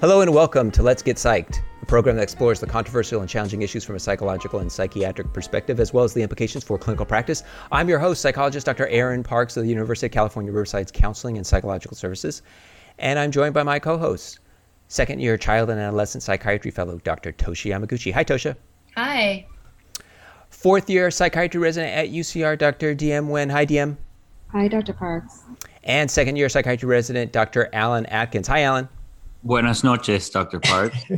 Hello and welcome to Let's Get Psyched, a program that explores the controversial and challenging issues from a psychological and psychiatric perspective, as well as the implications for clinical practice. I'm your host, psychologist Dr. Aaron Parks of the University of California, Riverside's Counseling and Psychological Services, and I'm joined by my co-host, second year child and adolescent psychiatry fellow, Dr. Toshi Yamaguchi. Hi, Tosha. Hi. Fourth year psychiatry resident at UCR, Dr. DM Wen. Hi, DM. Hi, Dr. Parks. And second year psychiatry resident, Dr. Alan Atkins. Hi, Alan. Buenas noches, Dr. Park.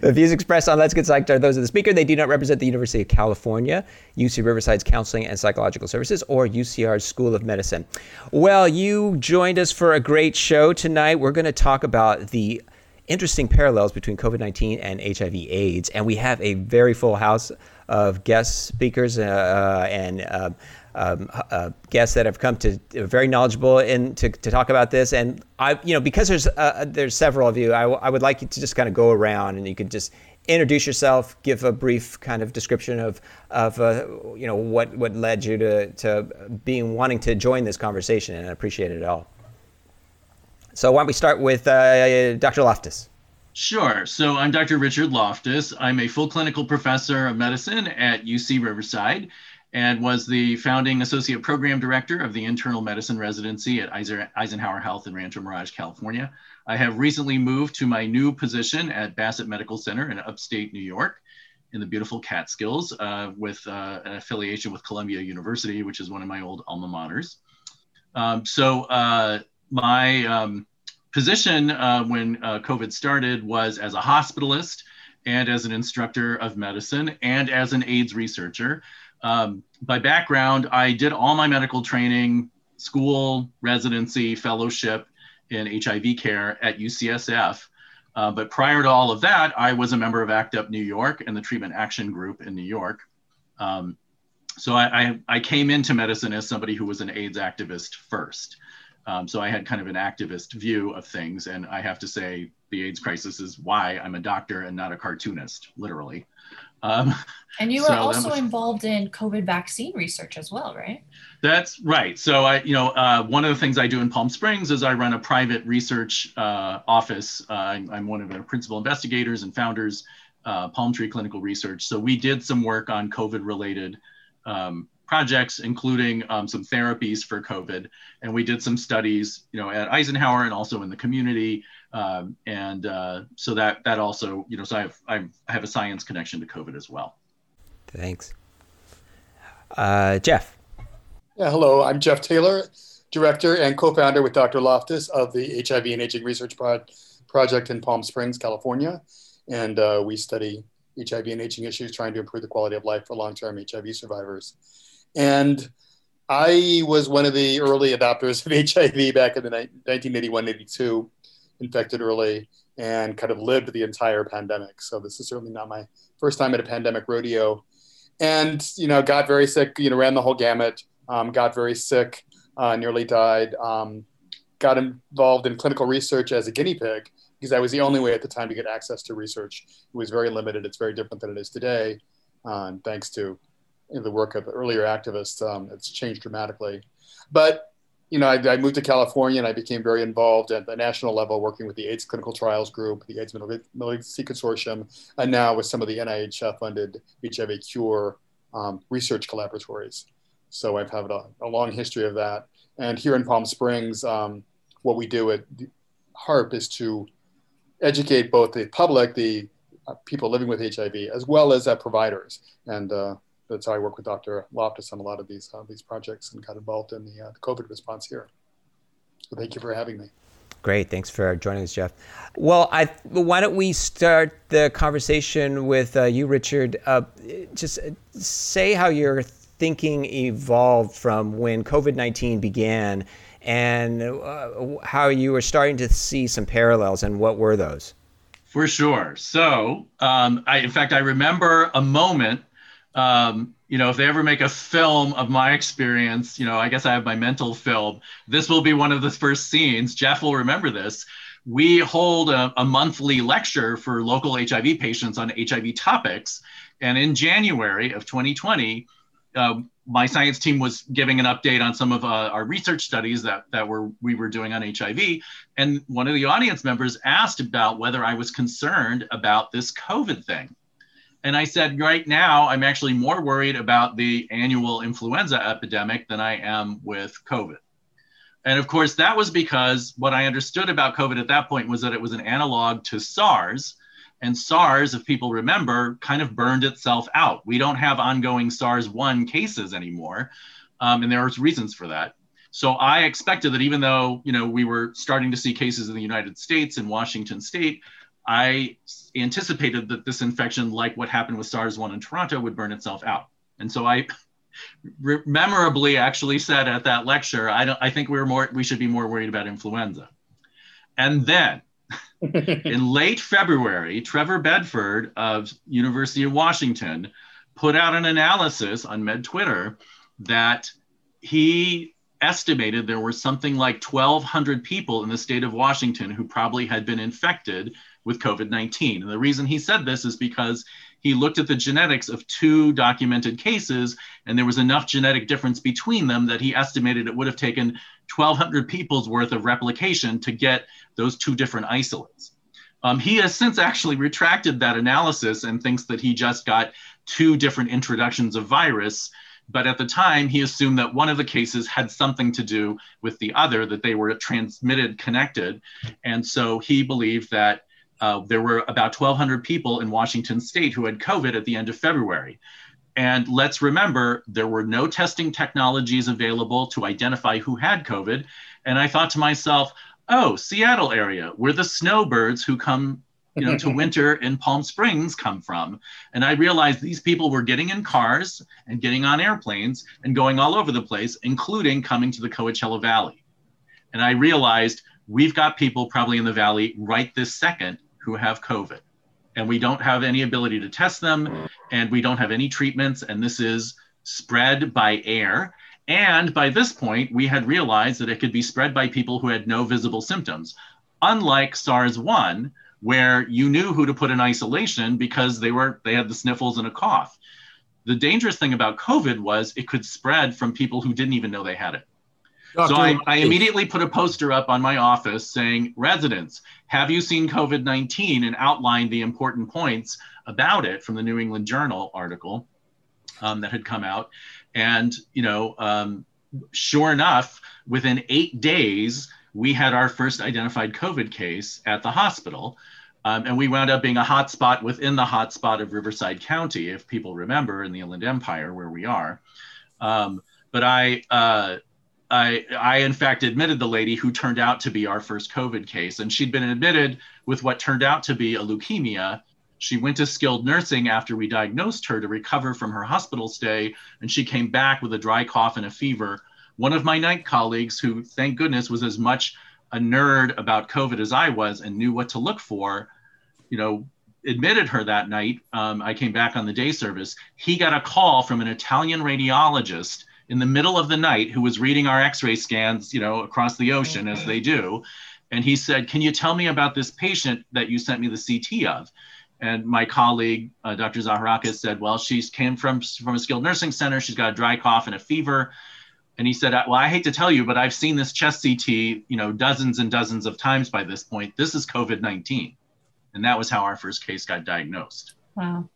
the views expressed on Let's Get Psyched are those of the speaker. They do not represent the University of California, UC Riverside's Counseling and Psychological Services, or UCR's School of Medicine. Well, you joined us for a great show tonight. We're going to talk about the interesting parallels between COVID 19 and HIV/AIDS, and we have a very full house of guest speakers uh, and uh, um, uh, guests that have come to uh, very knowledgeable in to, to talk about this. And I, you know, because there's uh, there's several of you, I, w- I would like you to just kind of go around and you could just introduce yourself, give a brief kind of description of of uh, you know what what led you to to being wanting to join this conversation, and I appreciate it all. So why don't we start with uh, Dr. Loftus? Sure. So I'm Dr. Richard Loftus. I'm a full clinical professor of medicine at UC Riverside and was the founding associate program director of the internal medicine residency at Eisenhower Health in Rancho Mirage, California. I have recently moved to my new position at Bassett Medical Center in upstate New York in the beautiful Catskills uh, with uh, an affiliation with Columbia University, which is one of my old alma maters. Um, so uh, my um, position uh, when uh, COVID started was as a hospitalist and as an instructor of medicine and as an AIDS researcher. Um, by background, I did all my medical training, school, residency, fellowship in HIV care at UCSF. Uh, but prior to all of that, I was a member of ACT UP New York and the Treatment Action Group in New York. Um, so I, I, I, came into medicine as somebody who was an AIDS activist first. Um, so I had kind of an activist view of things. And I have to say, the AIDS crisis is why I'm a doctor and not a cartoonist, literally. Um, and you were so also was, involved in COVID vaccine research as well, right? That's right. So I, you know, uh, one of the things I do in Palm Springs is I run a private research uh, office. Uh, I'm, I'm, one of the principal investigators and founders, uh, Palm Tree Clinical Research. So we did some work on COVID-related um, projects, including um, some therapies for COVID, and we did some studies, you know, at Eisenhower and also in the community um, and uh, so that that also, you know, so I have I have a science connection to COVID as well. Thanks, uh, Jeff. Yeah, hello. I'm Jeff Taylor, director and co-founder with Dr. Loftus of the HIV and Aging Research Pro- Project in Palm Springs, California, and uh, we study HIV and aging issues, trying to improve the quality of life for long-term HIV survivors. And I was one of the early adopters of HIV back in the 1981-82 infected early and kind of lived the entire pandemic. So this is certainly not my first time at a pandemic rodeo. And, you know, got very sick, you know, ran the whole gamut, um, got very sick, uh, nearly died, um, got involved in clinical research as a guinea pig because that was the only way at the time to get access to research. It was very limited. It's very different than it is today. Uh, thanks to the work of earlier activists, um, it's changed dramatically. But you know, I, I, moved to California and I became very involved at the national level, working with the AIDS Clinical Trials Group, the AIDS Malignancy Consortium, and now with some of the NIH-funded HIV cure um, research collaboratories. So I've had a, a, long history of that. And here in Palm Springs, um, what we do at HARP is to educate both the public, the uh, people living with HIV, as well as uh, providers. And uh, that's how I work with Dr. Loftus on a lot of these uh, these projects and got involved in the, uh, the COVID response here. So thank you for having me. Great, thanks for joining us, Jeff. Well, I, why don't we start the conversation with uh, you, Richard? Uh, just say how your thinking evolved from when COVID nineteen began, and uh, how you were starting to see some parallels, and what were those? For sure. So, um, I, in fact, I remember a moment um, you know, if they ever make a film of my experience, you know, I guess I have my mental film. This will be one of the first scenes. Jeff will remember this. We hold a, a monthly lecture for local HIV patients on HIV topics. And in January of 2020, uh, my science team was giving an update on some of uh, our research studies that, that were, we were doing on HIV. And one of the audience members asked about whether I was concerned about this COVID thing. And I said, right now, I'm actually more worried about the annual influenza epidemic than I am with COVID. And of course, that was because what I understood about COVID at that point was that it was an analog to SARS. And SARS, if people remember, kind of burned itself out. We don't have ongoing SARS 1 cases anymore. Um, and there are reasons for that. So I expected that even though you know we were starting to see cases in the United States and Washington State, I anticipated that this infection, like what happened with SARS 1 in Toronto, would burn itself out. And so I re- memorably actually said at that lecture, I, don't, I think we're more, we should be more worried about influenza. And then in late February, Trevor Bedford of University of Washington put out an analysis on Med Twitter that he estimated there were something like 1,200 people in the state of Washington who probably had been infected with COVID 19. And the reason he said this is because he looked at the genetics of two documented cases, and there was enough genetic difference between them that he estimated it would have taken 1,200 people's worth of replication to get those two different isolates. Um, he has since actually retracted that analysis and thinks that he just got two different introductions of virus. But at the time, he assumed that one of the cases had something to do with the other, that they were transmitted connected. And so he believed that uh, there were about 1,200 people in Washington state who had COVID at the end of February. And let's remember, there were no testing technologies available to identify who had COVID. And I thought to myself, oh, Seattle area, where the snowbirds who come you know, to winter in Palm Springs come from. And I realized these people were getting in cars and getting on airplanes and going all over the place, including coming to the Coachella Valley. And I realized we've got people probably in the valley right this second who have COVID. And we don't have any ability to test them, and we don't have any treatments. And this is spread by air. And by this point, we had realized that it could be spread by people who had no visible symptoms, unlike SARS 1, where you knew who to put in isolation because they were they had the sniffles and a cough. The dangerous thing about COVID was it could spread from people who didn't even know they had it. Doctor, so I, I, immediately put a poster up on my office saying, residents, have you seen COVID 19? and outlined the important points about it from the New England Journal article um, that had come out. And, you know, um, sure enough, within eight days, we had our first identified COVID case at the hospital. Um, and we wound up being a hotspot within the hotspot of Riverside County, if people remember, in the Inland Empire where we are. Um, but I, uh, I, I, in fact, admitted the lady who turned out to be our first COVID case. And she'd been admitted with what turned out to be a leukemia. She went to skilled nursing after we diagnosed her to recover from her hospital stay. And she came back with a dry cough and a fever. One of my night colleagues, who thank goodness was as much a nerd about COVID as I was and knew what to look for, you know, admitted her that night. Um, I came back on the day service. He got a call from an Italian radiologist in the middle of the night who was reading our x-ray scans you know across the ocean as they do. And he said can you tell me about this patient that you sent me the ct of? And my colleague uh, dr zaharakis said well she came from from a skilled nursing center. She's got a dry cough and a fever. And he said well i hate to tell you but i've seen this chest ct you know dozens and dozens of times by this point. This is covid-19 and that was how our first case got diagnosed. Wow.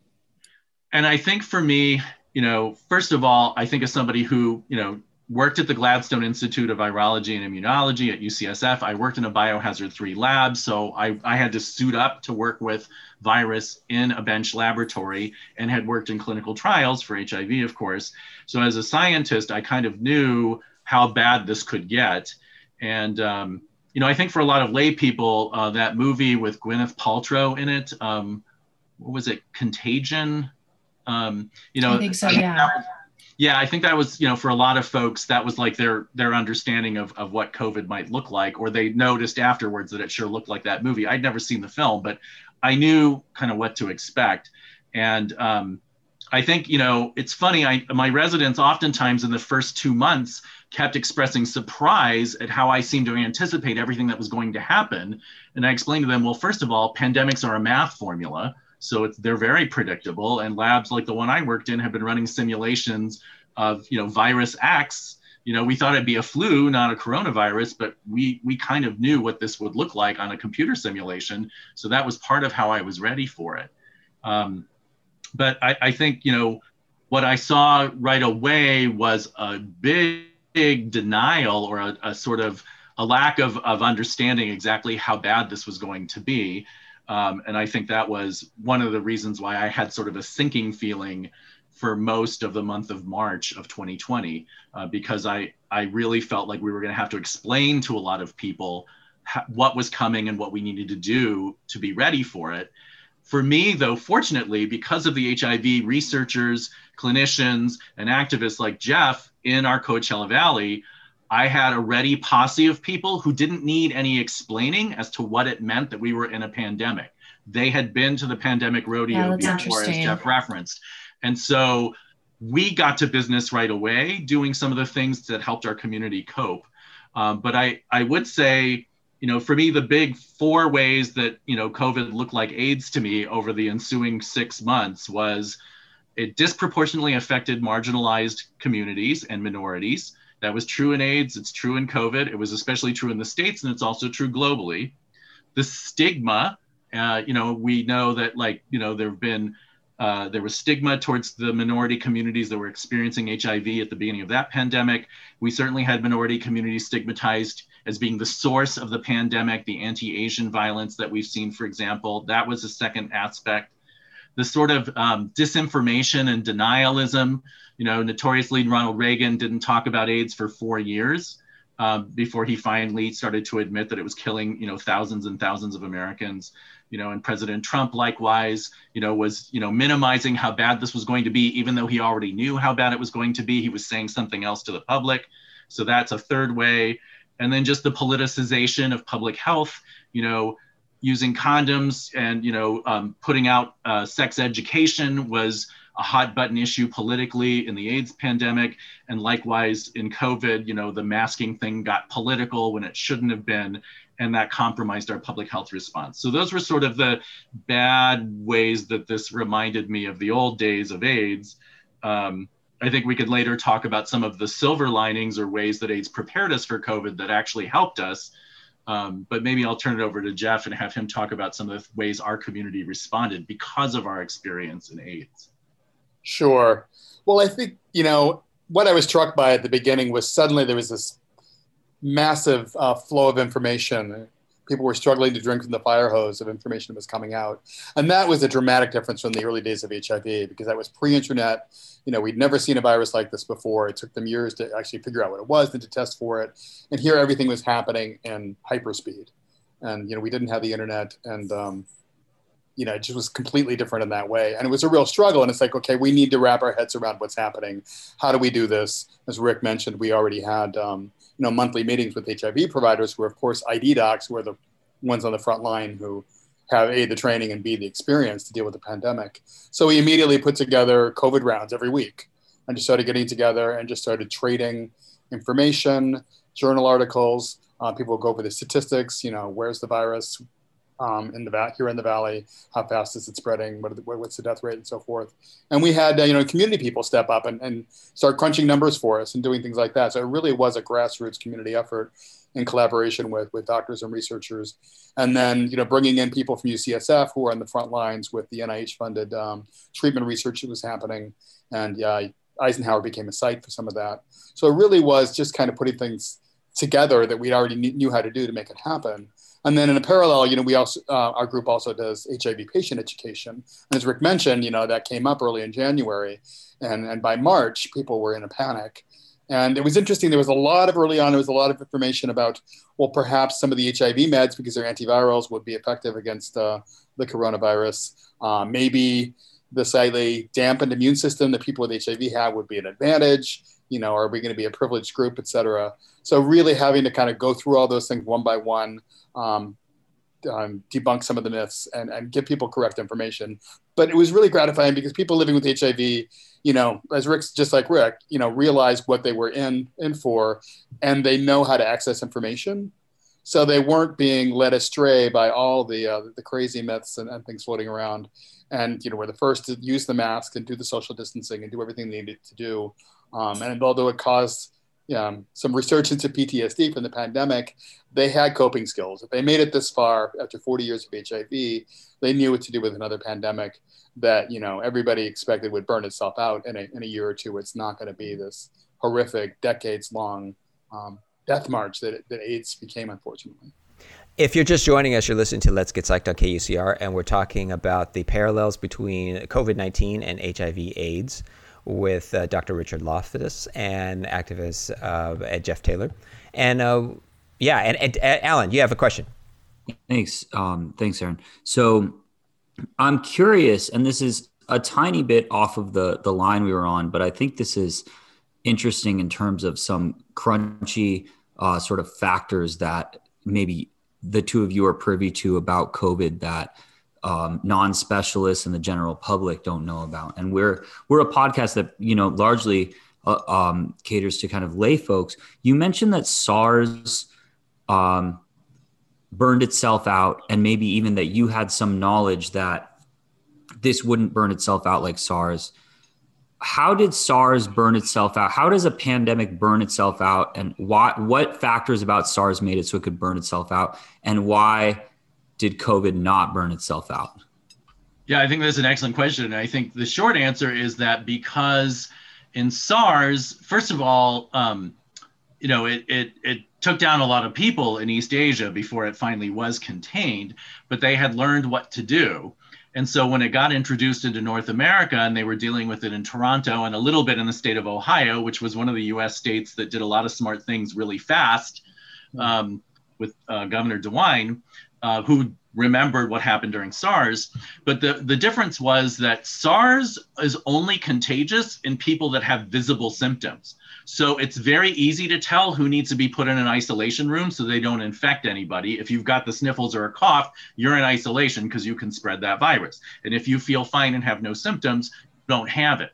And i think for me you know, first of all, I think as somebody who, you know, worked at the Gladstone Institute of Virology and Immunology at UCSF. I worked in a biohazard 3 lab, so I, I had to suit up to work with virus in a bench laboratory and had worked in clinical trials for HIV, of course. So as a scientist, I kind of knew how bad this could get. And, um, you know, I think for a lot of lay people, uh, that movie with Gwyneth Paltrow in it, um, what was it, Contagion? Um, you know, I think so. Yeah. Was, yeah, I think that was, you know, for a lot of folks, that was like their their understanding of, of what COVID might look like, or they noticed afterwards that it sure looked like that movie. I'd never seen the film, but I knew kind of what to expect. And um, I think, you know, it's funny. I my residents oftentimes in the first two months kept expressing surprise at how I seemed to anticipate everything that was going to happen. And I explained to them, well, first of all, pandemics are a math formula. So it's, they're very predictable. And labs like the one I worked in have been running simulations of you know virus X, you know we thought it'd be a flu, not a coronavirus, but we we kind of knew what this would look like on a computer simulation. So that was part of how I was ready for it. Um, but I, I think you know what I saw right away was a big, big denial or a, a sort of a lack of, of understanding exactly how bad this was going to be. Um, and I think that was one of the reasons why I had sort of a sinking feeling for most of the month of March of 2020, uh, because I, I really felt like we were going to have to explain to a lot of people ha- what was coming and what we needed to do to be ready for it. For me, though, fortunately, because of the HIV researchers, clinicians, and activists like Jeff in our Coachella Valley, I had a ready posse of people who didn't need any explaining as to what it meant that we were in a pandemic. They had been to the pandemic rodeo yeah, before, as Jeff referenced. And so we got to business right away, doing some of the things that helped our community cope. Um, but I, I would say, you know, for me, the big four ways that, you know, COVID looked like AIDS to me over the ensuing six months was it disproportionately affected marginalized communities and minorities. That was true in AIDS, it's true in COVID, it was especially true in the States, and it's also true globally. The stigma, uh, you know, we know that, like, you know, there have been uh, there was stigma towards the minority communities that were experiencing HIV at the beginning of that pandemic. We certainly had minority communities stigmatized as being the source of the pandemic, the anti Asian violence that we've seen, for example. That was a second aspect. The sort of um, disinformation and denialism you know, notoriously Ronald Reagan didn't talk about AIDS for four years um, before he finally started to admit that it was killing, you know, thousands and thousands of Americans. You know, and President Trump likewise, you know, was you know minimizing how bad this was going to be, even though he already knew how bad it was going to be. He was saying something else to the public. So that's a third way. And then just the politicization of public health. You know, using condoms and you know um, putting out uh, sex education was a hot button issue politically in the AIDS pandemic. And likewise in COVID, you know, the masking thing got political when it shouldn't have been. And that compromised our public health response. So those were sort of the bad ways that this reminded me of the old days of AIDS. Um, I think we could later talk about some of the silver linings or ways that AIDS prepared us for COVID that actually helped us. Um, but maybe I'll turn it over to Jeff and have him talk about some of the ways our community responded because of our experience in AIDS. Sure. Well, I think, you know, what I was struck by at the beginning was suddenly there was this massive uh, flow of information. People were struggling to drink from the fire hose of information that was coming out. And that was a dramatic difference from the early days of HIV because that was pre internet. You know, we'd never seen a virus like this before. It took them years to actually figure out what it was and to test for it. And here everything was happening in hyperspeed. And, you know, we didn't have the internet. And, um, you know, it just was completely different in that way. And it was a real struggle. And it's like, okay, we need to wrap our heads around what's happening. How do we do this? As Rick mentioned, we already had, um, you know, monthly meetings with HIV providers who are, of course, ID docs, who are the ones on the front line who have A, the training and B, the experience to deal with the pandemic. So we immediately put together COVID rounds every week and just started getting together and just started trading information, journal articles. Uh, people go over the statistics, you know, where's the virus, um, in the here in the valley. How fast is it spreading? What the, what's the death rate and so forth? And we had uh, you know community people step up and, and start crunching numbers for us and doing things like that. So it really was a grassroots community effort in collaboration with with doctors and researchers, and then you know bringing in people from UCSF who are on the front lines with the NIH funded um, treatment research that was happening, and yeah, Eisenhower became a site for some of that. So it really was just kind of putting things together that we already knew how to do to make it happen. And then in a parallel, you know, we also uh, our group also does HIV patient education. And as Rick mentioned, you know, that came up early in January, and and by March, people were in a panic. And it was interesting. There was a lot of early on. There was a lot of information about well, perhaps some of the HIV meds because they're antivirals would be effective against uh, the coronavirus. Uh, maybe the slightly dampened immune system that people with HIV have would be an advantage. You know, are we going to be a privileged group, et cetera? So really having to kind of go through all those things one by one um, um, debunk some of the myths and, and give people correct information. But it was really gratifying because people living with HIV, you know, as Rick's just like Rick, you know, realized what they were in in for, and they know how to access information. So they weren't being led astray by all the uh, the crazy myths and, and things floating around. And you know, we're the first to use the mask and do the social distancing and do everything they needed to do Um, and although it caused um, some resurgence of PTSD from the pandemic, they had coping skills. If they made it this far after 40 years of HIV, they knew what to do with another pandemic that you know everybody expected would burn itself out in a, in a year or two. It's not going to be this horrific, decades long um, death march that, that AIDS became, unfortunately. If you're just joining us, you're listening to Let's Get Psyched on KUCR, and we're talking about the parallels between COVID 19 and HIV AIDS with uh, Dr. Richard Loftus and activist uh, Jeff Taylor. And uh, yeah, and, and, and, Alan, you have a question. Thanks. Um, thanks, Aaron. So I'm curious, and this is a tiny bit off of the, the line we were on, but I think this is interesting in terms of some crunchy uh, sort of factors that maybe the two of you are privy to about COVID that um, non-specialists and the general public don't know about. And we're we're a podcast that you know largely uh, um, caters to kind of lay folks. You mentioned that SARS um, burned itself out, and maybe even that you had some knowledge that this wouldn't burn itself out like SARS how did SARS burn itself out? How does a pandemic burn itself out? And why, what factors about SARS made it so it could burn itself out? And why did COVID not burn itself out? Yeah, I think that's an excellent question. I think the short answer is that because in SARS, first of all, um, you know, it, it, it took down a lot of people in East Asia before it finally was contained, but they had learned what to do. And so when it got introduced into North America and they were dealing with it in Toronto and a little bit in the state of Ohio, which was one of the US states that did a lot of smart things really fast hmm. um, with uh, Governor DeWine, uh, who remembered what happened during SARS. But the, the difference was that SARS is only contagious in people that have visible symptoms. So it's very easy to tell who needs to be put in an isolation room so they don't infect anybody. If you've got the sniffles or a cough, you're in isolation because you can spread that virus. And if you feel fine and have no symptoms, don't have it.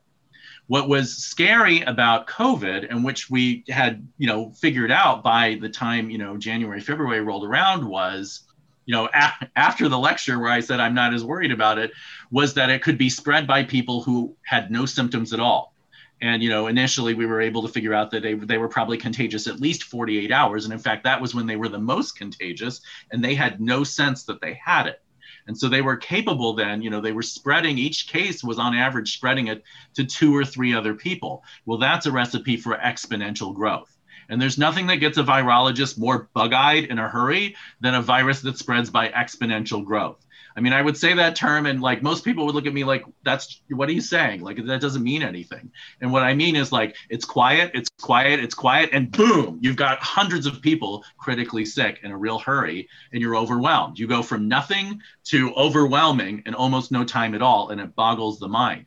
What was scary about COVID, and which we had, you know, figured out by the time, you know, January, February rolled around was, you know, a- after the lecture where I said I'm not as worried about it, was that it could be spread by people who had no symptoms at all. And you know initially we were able to figure out that they, they were probably contagious at least 48 hours. And in fact that was when they were the most contagious and they had no sense that they had it. And so they were capable then you know they were spreading each case was on average spreading it to two or three other people. Well that's a recipe for exponential growth and there's nothing that gets a virologist more bug eyed in a hurry than a virus that spreads by exponential growth. I mean, I would say that term, and like most people would look at me like, that's what are you saying? Like, that doesn't mean anything. And what I mean is like, it's quiet, it's quiet, it's quiet, and boom, you've got hundreds of people critically sick in a real hurry, and you're overwhelmed. You go from nothing to overwhelming in almost no time at all, and it boggles the mind.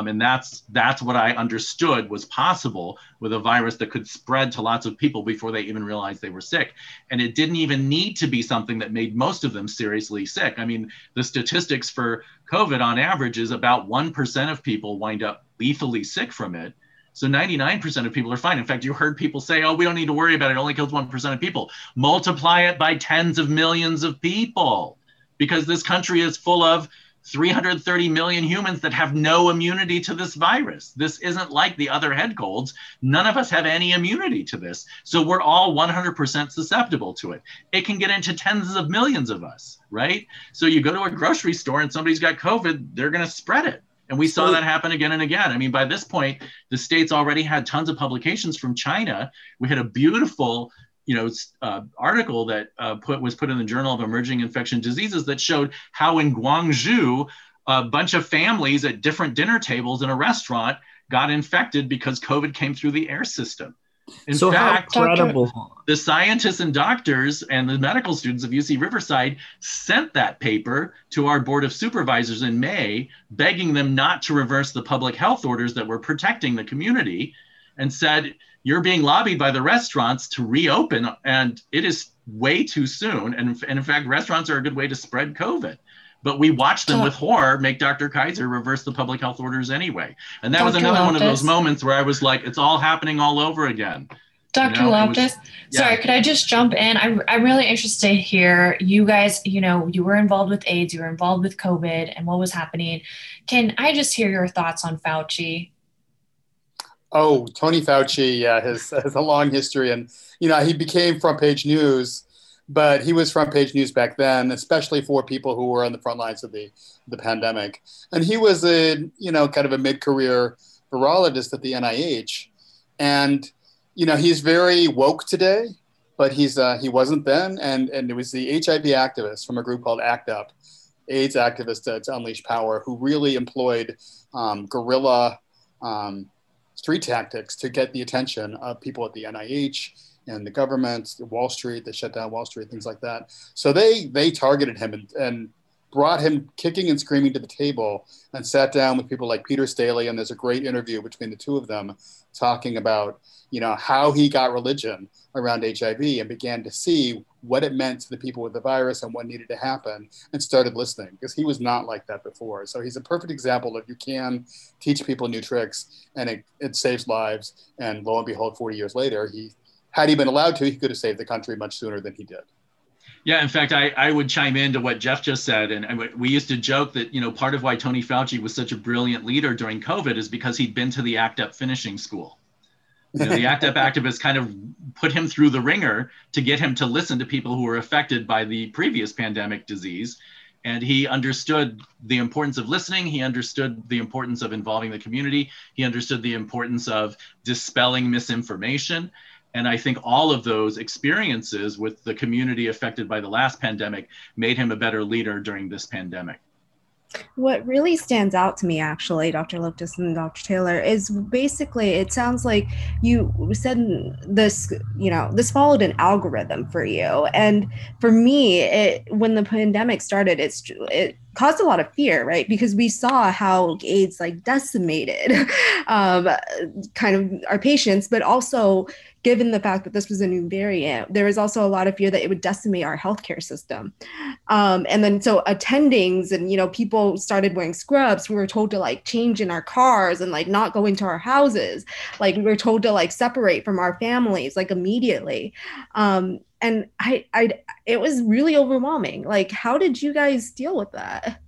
Um, I mean, that's that's what I understood was possible with a virus that could spread to lots of people before they even realized they were sick. And it didn't even need to be something that made most of them seriously sick. I mean, the statistics for COVID on average is about 1% of people wind up lethally sick from it. So 99% of people are fine. In fact, you heard people say, oh, we don't need to worry about it. It only kills 1% of people. Multiply it by tens of millions of people because this country is full of 330 million humans that have no immunity to this virus. This isn't like the other head colds. None of us have any immunity to this. So we're all 100% susceptible to it. It can get into tens of millions of us, right? So you go to a grocery store and somebody's got COVID, they're going to spread it. And we saw that happen again and again. I mean, by this point, the states already had tons of publications from China. We had a beautiful you know uh, article that uh, put was put in the Journal of Emerging Infectious Diseases that showed how in Guangzhou a bunch of families at different dinner tables in a restaurant got infected because COVID came through the air system. In so fact, incredible. the scientists and doctors and the medical students of UC Riverside sent that paper to our board of supervisors in May, begging them not to reverse the public health orders that were protecting the community, and said, you're being lobbied by the restaurants to reopen, and it is way too soon. And, and in fact, restaurants are a good way to spread COVID. But we watched them with horror make Dr. Kaiser reverse the public health orders anyway. And that Dr. was another Loftus. one of those moments where I was like, it's all happening all over again. Dr. You know, Loftus, was, yeah. sorry, could I just jump in? I'm, I'm really interested here. You guys, you know, you were involved with AIDS, you were involved with COVID and what was happening. Can I just hear your thoughts on Fauci? Oh, Tony Fauci, yeah, has, has a long history, and you know he became front page news, but he was front page news back then, especially for people who were on the front lines of the the pandemic. And he was a you know kind of a mid career virologist at the NIH, and you know he's very woke today, but he's uh, he wasn't then, and and it was the HIV activist from a group called ACT UP, AIDS activists to, to unleash power, who really employed um, guerrilla. Um, street tactics to get the attention of people at the NIH and the government, Wall Street, they shut down Wall Street, things like that. So they they targeted him and, and brought him kicking and screaming to the table and sat down with people like Peter Staley. And there's a great interview between the two of them talking about, you know, how he got religion around HIV and began to see what it meant to the people with the virus and what needed to happen and started listening because he was not like that before. So he's a perfect example of you can teach people new tricks and it, it saves lives. And lo and behold, 40 years later, he had he been allowed to, he could have saved the country much sooner than he did. Yeah, in fact, I, I would chime in to what Jeff just said. And, and we used to joke that, you know, part of why Tony Fauci was such a brilliant leader during COVID is because he'd been to the ACT UP finishing school. You know, the ACT UP activists kind of put him through the ringer to get him to listen to people who were affected by the previous pandemic disease. And he understood the importance of listening. He understood the importance of involving the community. He understood the importance of dispelling misinformation. And I think all of those experiences with the community affected by the last pandemic made him a better leader during this pandemic. What really stands out to me, actually, Dr. Loftus and Dr. Taylor, is basically it sounds like you said this, you know, this followed an algorithm for you. And for me, it when the pandemic started, it's it caused a lot of fear, right? Because we saw how AIDS like decimated um, kind of our patients, but also given the fact that this was a new variant, there was also a lot of fear that it would decimate our healthcare system. Um, and then so attendings and you know people started wearing scrubs. We were told to like change in our cars and like not go into our houses. Like we were told to like separate from our families like immediately. Um, and I, I, it was really overwhelming. Like, how did you guys deal with that?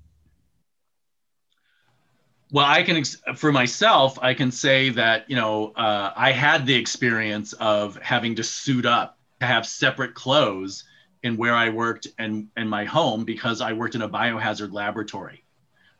Well i can for myself i can say that you know uh, i had the experience of having to suit up to have separate clothes in where i worked and and my home because i worked in a biohazard laboratory.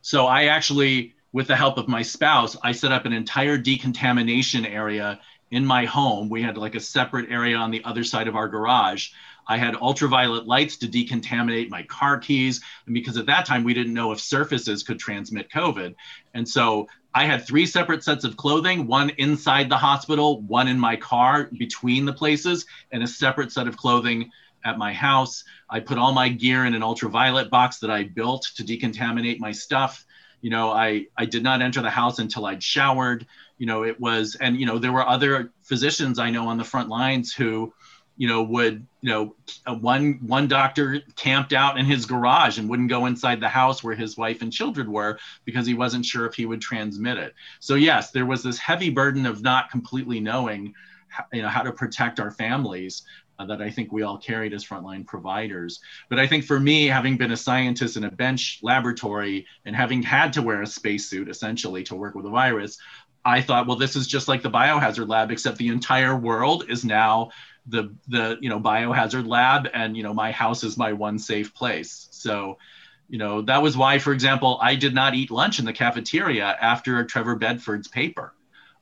So i actually with the help of my spouse i set up an entire decontamination area in my home. We had like a separate area on the other side of our garage I had ultraviolet lights to decontaminate my car keys. And because at that time we didn't know if surfaces could transmit COVID. And so I had three separate sets of clothing one inside the hospital, one in my car between the places, and a separate set of clothing at my house. I put all my gear in an ultraviolet box that I built to decontaminate my stuff. You know, I, I did not enter the house until I'd showered. You know, it was, and, you know, there were other physicians I know on the front lines who, you know, would, you know, one one doctor camped out in his garage and wouldn't go inside the house where his wife and children were because he wasn't sure if he would transmit it. So yes, there was this heavy burden of not completely knowing, you know, how to protect our families. Uh, that I think we all carried as frontline providers. But I think for me, having been a scientist in a bench laboratory and having had to wear a spacesuit essentially to work with a virus, I thought, well, this is just like the biohazard lab, except the entire world is now the the you know biohazard lab and you know my house is my one safe place. So you know that was why for example i did not eat lunch in the cafeteria after trevor bedford's paper.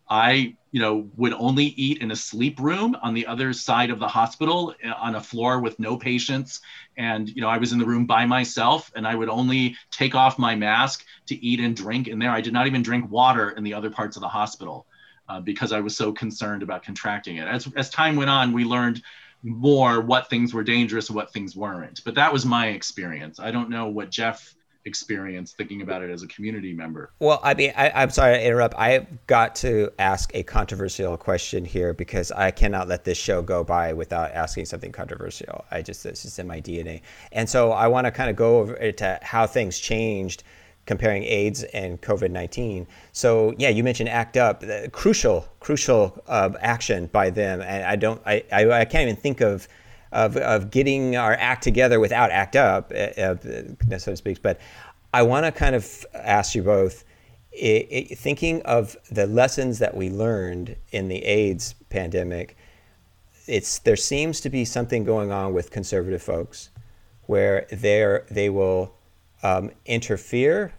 I you know would only eat in a sleep room on the other side of the hospital eh, on a floor with no patients. And you know i was in the room by myself and i would only take off my mask to eat and drink in there. I did not even drink water in the other parts of the hospital uh, because I was so concerned about contracting it. As, as time went on, we learned more what things were dangerous and what things weren't. But that was my experience. I don't know what Jeff experienced thinking about it as a community member. Well, I mean, I, am sorry to interrupt. I've got to ask a controversial question here because I cannot let this show go by without asking something controversial. I just, it's just in my DNA. And so I want to kind of go over to how things changed comparing AIDS and COVID 19. So, yeah, you mentioned ACT UP, crucial, crucial uh, action by them. And I don't, I, I, I, can't even think of, of, of getting our act together without ACT UP, uh, uh so to speak. But I want to kind of ask you both it, it, thinking of the lessons that we learned in the AIDS pandemic, it's there seems to be something going on with conservative folks, where they they will um, interfere,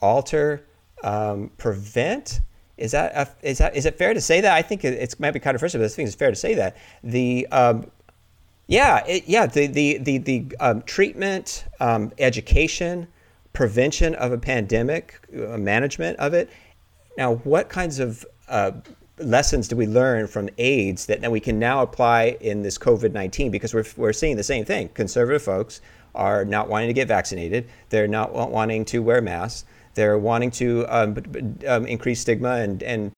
alter, um, prevent. Is that a, is that is it fair to say that? I think it, it's might be controversial, but I think it's fair to say that the um, yeah it, yeah the the the the um, treatment, um, education, prevention of a pandemic, uh, management of it. Now, what kinds of uh, lessons do we learn from AIDS that we can now apply in this COVID 19? Because we're, we're seeing the same thing. Conservative folks are not wanting to get vaccinated, they're not wanting to wear masks, they're wanting to um, um, increase stigma and, and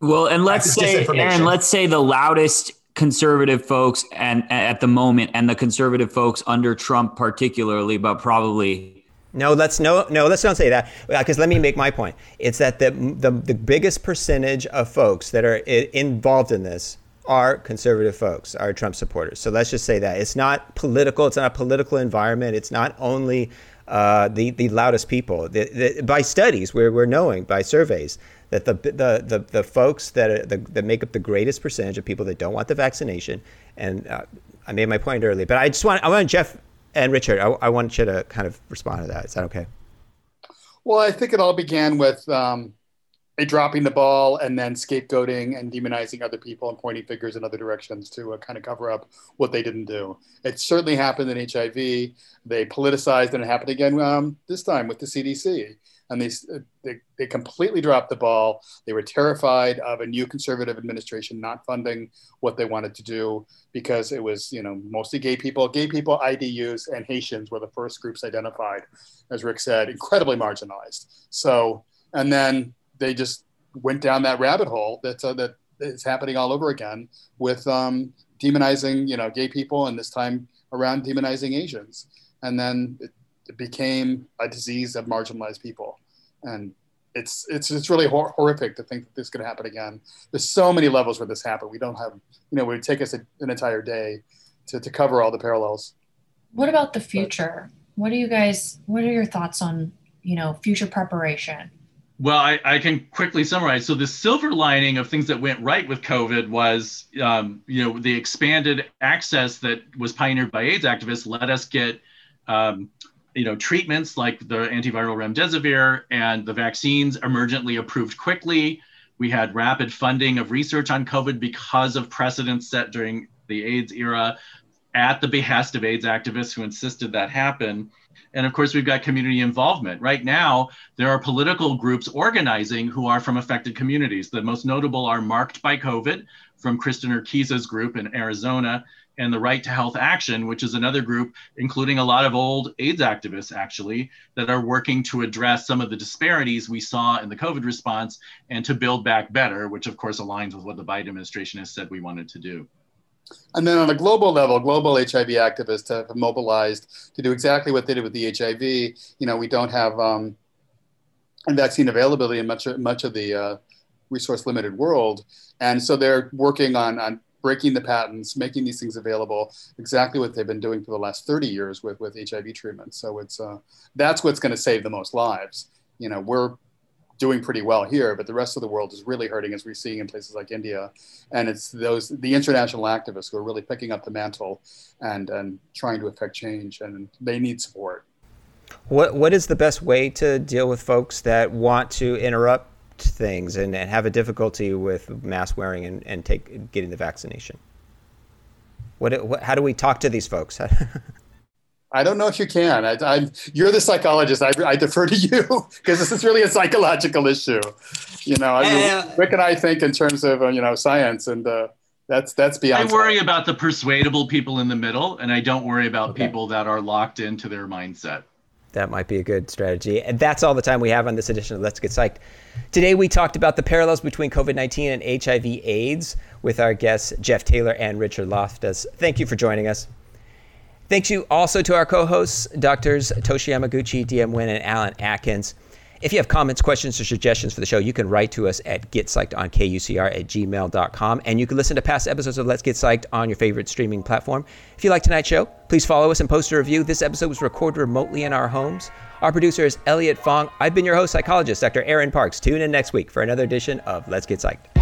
well, and let's say, and let's say the loudest conservative folks and at the moment, and the conservative folks under Trump particularly, but probably no, let's no no let's don't say that. Because let me make my point. It's that the, the the biggest percentage of folks that are involved in this are conservative folks, are Trump supporters. So let's just say that it's not political. It's not a political environment. It's not only uh, the the loudest people. The, the, by studies, we're we're knowing by surveys that the the the, the folks that are, the, that make up the greatest percentage of people that don't want the vaccination. And uh, I made my point earlier, but I just want I want Jeff and Richard, I, I, want you to kind of respond to that. Is that okay? Well, I think it all began with um, dropping the ball and then scapegoating and demonizing other people and pointing fingers in other directions to uh, kind of cover up what they didn't do. It certainly happened in HIV. They politicized and it happened again um, this time with the CDC and they, they, they completely dropped the ball. They were terrified of a new conservative administration not funding what they wanted to do because it was, you know, mostly gay people. Gay people, IDUs, and Haitians were the first groups identified, as Rick said, incredibly marginalized. So, and then they just went down that rabbit hole that uh, that is happening all over again with um, demonizing, you know, gay people, and this time around demonizing Asians. And then it, it became a disease of marginalized people, and it's it's it's really hor- horrific to think that this could happen again. There's so many levels where this happened. We don't have, you know, it would take us a, an entire day to to cover all the parallels. What about the future? But, what do you guys? What are your thoughts on you know future preparation? Well, I, I, can quickly summarize. So the silver lining of things that went right with COVID was, um, you know, the expanded access that was pioneered by AIDS activists let us get um, you know, treatments like the antiviral remdesivir and the vaccines emergently approved quickly. We had rapid funding of research on COVID because of precedents set during the AIDS era at the behest of AIDS activists who insisted that happen. And of course, we've got community involvement. Right now, there are political groups organizing who are from affected communities. The most notable are Marked by COVID from Kristin Urquiza's group in Arizona and the Right to Health Action, which is another group, including a lot of old AIDS activists actually, that are working to address some of the disparities we saw in the COVID response and to build back better, which of course aligns with what the Biden administration has said we wanted to do. And then on a global level, global HIV activists have mobilized to do exactly what they did with the HIV. You know, we don't have um, vaccine availability in much, much of the uh, resource limited world. And so they're working on, on breaking the patents, making these things available, exactly what they've been doing for the last 30 years with, with HIV treatment. So it's uh, that's what's going to save the most lives. You know, we're doing pretty well here, but the rest of the world is really hurting, as we're seeing in places like India. And it's those the international activists who are really picking up the mantle and and trying to affect change, and they need support. What what is the best way to deal with folks that want to interrupt things and, and have a difficulty with mask wearing and, and take getting the vaccination? What, what how do we talk to these folks? I don't know if you can. I, I, you're the psychologist. I, I defer to you because this is really a psychological issue. You know, I mean, uh, Rick and I think in terms of uh, you know science, and uh, that's that's beyond. I worry about the persuadable people in the middle, and I don't worry about okay. people that are locked into their mindset that might be a good strategy. And that's all the time we have on this edition of Let's Get Psyched. Today we talked about the parallels between COVID 19 and HIV AIDS with our guests, Jeff Taylor and Richard Loftus. Thank you for joining us. Thanks you also to our co hosts, Doctors Toshi Yamaguchi, DM Wynn, and Alan Atkins. If you have comments, questions, or suggestions for the show, you can write to us at getpsyched at gmail.com. And you can listen to past episodes of Let's Get Psyched on your favorite streaming platform. If you like tonight's show, please follow us and post a review. This episode was recorded remotely in our homes. Our producer is Elliot Fong. I've been your host, psychologist Dr. Aaron Parks. Tune in next week for another edition of Let's Get Psyched.